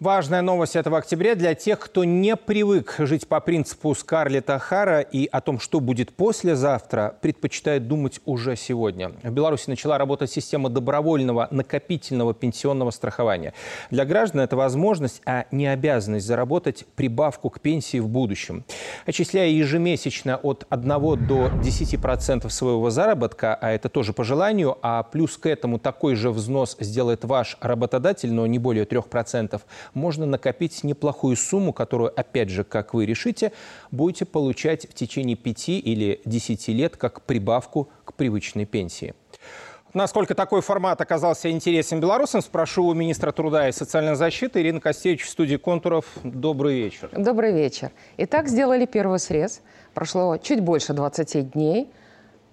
Важная новость этого октября для тех, кто не привык жить по принципу Скарлетта Хара и о том, что будет послезавтра, предпочитает думать уже сегодня. В Беларуси начала работать система добровольного накопительного пенсионного страхования. Для граждан это возможность, а не обязанность заработать прибавку к пенсии в будущем. Отчисляя ежемесячно от 1 до 10% своего заработка, а это тоже по желанию, а плюс к этому такой же взнос сделает ваш работодатель, но не более 3%, можно накопить неплохую сумму, которую, опять же, как вы решите, будете получать в течение 5 или 10 лет как прибавку к привычной пенсии. Насколько такой формат оказался интересен белорусам, спрошу у министра труда и социальной защиты Ирины Костевич в студии «Контуров». Добрый вечер. Добрый вечер. Итак, сделали первый срез. Прошло чуть больше 20 дней,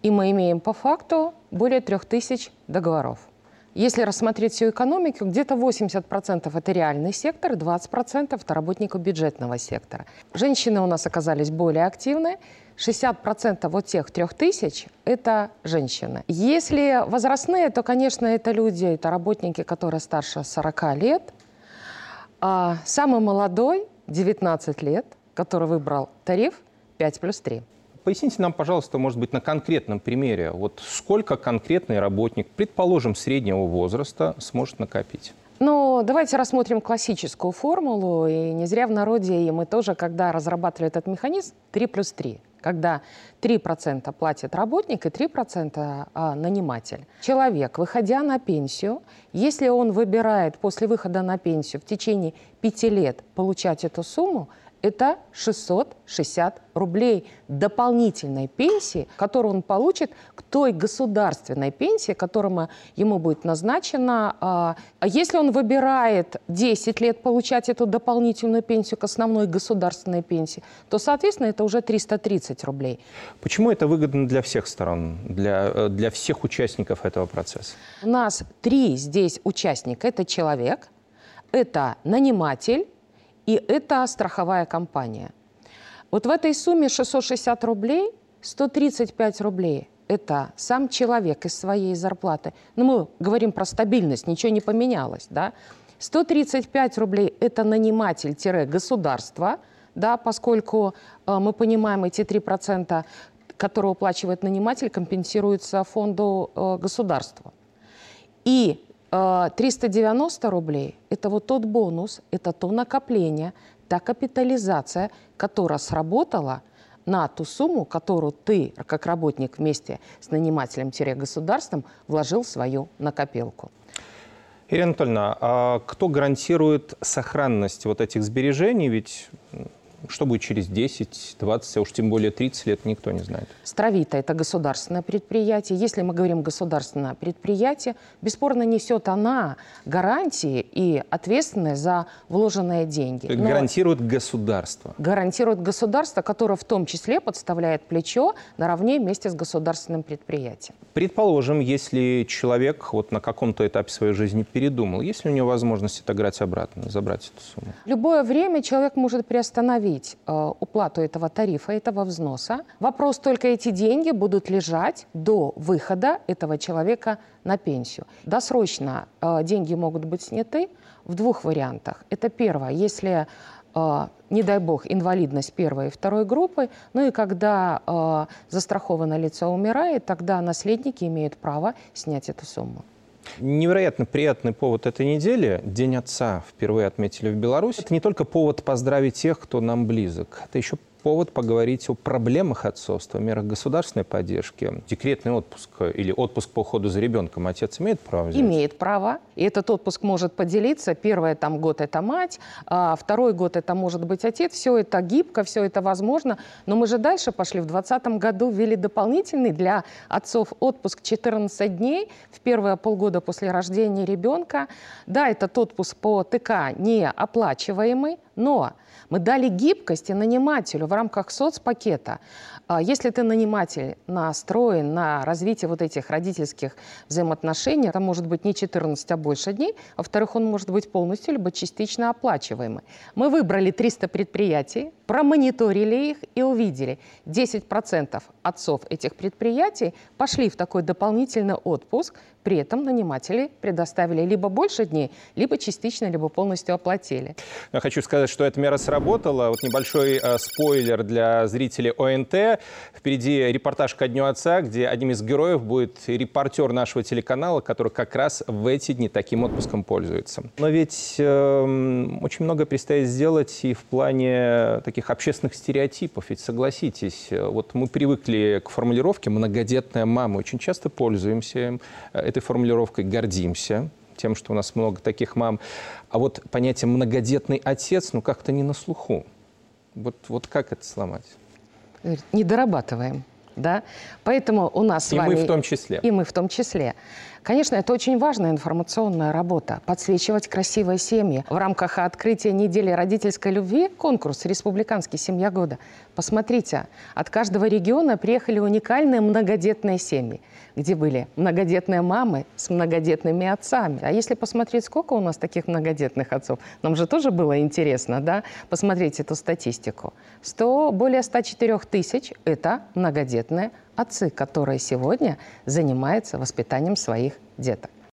и мы имеем по факту более 3000 договоров. Если рассмотреть всю экономику, где-то 80% это реальный сектор, 20% это работников бюджетного сектора. Женщины у нас оказались более активны, 60% вот тех трех тысяч – это женщины. Если возрастные, то, конечно, это люди, это работники, которые старше 40 лет. А самый молодой, 19 лет, который выбрал тариф 5 плюс 3. Поясните нам, пожалуйста, может быть, на конкретном примере, вот сколько конкретный работник, предположим, среднего возраста, сможет накопить? Ну, давайте рассмотрим классическую формулу. И не зря в народе, и мы тоже, когда разрабатывали этот механизм, 3 плюс 3 когда 3% платит работник и 3% а, наниматель. Человек, выходя на пенсию, если он выбирает после выхода на пенсию в течение 5 лет получать эту сумму, это 660 рублей дополнительной пенсии, которую он получит к той государственной пенсии, которая ему будет назначена. А, если он выбирает 10 лет получать эту дополнительную пенсию к основной государственной пенсии, то, соответственно, это уже 330 рублей. Почему это выгодно для всех сторон, для, э, для всех участников этого процесса? У нас три здесь участника. Это человек, это наниматель, и это страховая компания. Вот в этой сумме 660 рублей, 135 рублей – это сам человек из своей зарплаты. Ну, мы говорим про стабильность, ничего не поменялось, да. 135 рублей – это наниматель-государство, да, поскольку э, мы понимаем, эти 3%, которые уплачивает наниматель, компенсируются фонду э, государства. И 390 а, рублей – это вот тот бонус, это то накопление, та капитализация, которая сработала на ту сумму, которую ты, как работник вместе с нанимателем-государством, вложил в свою накопилку. Ирина Анатольевна, а кто гарантирует сохранность вот этих сбережений? Ведь что будет через 10, 20, а уж тем более 30 лет, никто не знает. Стравита – это государственное предприятие. Если мы говорим государственное предприятие, бесспорно несет она гарантии и ответственность за вложенные деньги. Но гарантирует государство. Гарантирует государство, которое в том числе подставляет плечо наравне вместе с государственным предприятием. Предположим, если человек вот на каком-то этапе своей жизни передумал, есть ли у него возможность отыграть обратно, забрать эту сумму? Любое время человек может приостановить остановить э, уплату этого тарифа, этого взноса. Вопрос только эти деньги будут лежать до выхода этого человека на пенсию. Досрочно э, деньги могут быть сняты в двух вариантах. Это первое, если э, не дай бог, инвалидность первой и второй группы. Ну и когда э, застрахованное лицо умирает, тогда наследники имеют право снять эту сумму. Невероятно приятный повод этой недели. День отца впервые отметили в Беларуси. Это не только повод поздравить тех, кто нам близок. Это еще повод поговорить о проблемах отцовства, мерах государственной поддержки. Декретный отпуск или отпуск по уходу за ребенком отец имеет право взять? Имеет право. И этот отпуск может поделиться. Первый там, год – это мать, а второй год – это может быть отец. Все это гибко, все это возможно. Но мы же дальше пошли. В 2020 году ввели дополнительный для отцов отпуск 14 дней в первые полгода после рождения ребенка. Да, этот отпуск по ТК не оплачиваемый, Но мы дали гибкости нанимателю в рамках соцпакета. А если ты наниматель настроен на развитие вот этих родительских взаимоотношений, это может быть не 14, а больше дней. Во-вторых, он может быть полностью либо частично оплачиваемый. Мы выбрали 300 предприятий, промониторили их и увидели, 10% отцов этих предприятий пошли в такой дополнительный отпуск, при этом наниматели предоставили либо больше дней, либо частично, либо полностью оплатили. Я хочу сказать, что эта мера сработала. Вот небольшой э, спойлер для зрителей ОНТ. Впереди репортаж «Ко дню отца», где одним из героев будет репортер нашего телеканала, который как раз в эти дни таким отпуском пользуется. Но ведь э, очень много предстоит сделать и в плане таких общественных стереотипов. Ведь согласитесь, вот мы привыкли к формулировке «многодетная мама». Очень часто пользуемся э, этой формулировкой гордимся тем, что у нас много таких мам. А вот понятие «многодетный отец» ну как-то не на слуху. Вот, вот как это сломать? Не дорабатываем. Да? Поэтому у нас и с вами... И мы в том числе. И мы в том числе. Конечно, это очень важная информационная работа. Подсвечивать красивые семьи. В рамках открытия недели родительской любви конкурс «Республиканский семья года». Посмотрите, от каждого региона приехали уникальные многодетные семьи, где были многодетные мамы с многодетными отцами. А если посмотреть, сколько у нас таких многодетных отцов, нам же тоже было интересно, да, посмотреть эту статистику. 100, более 104 тысяч – это многодетные отцы, которые сегодня занимаются воспитанием своих деток.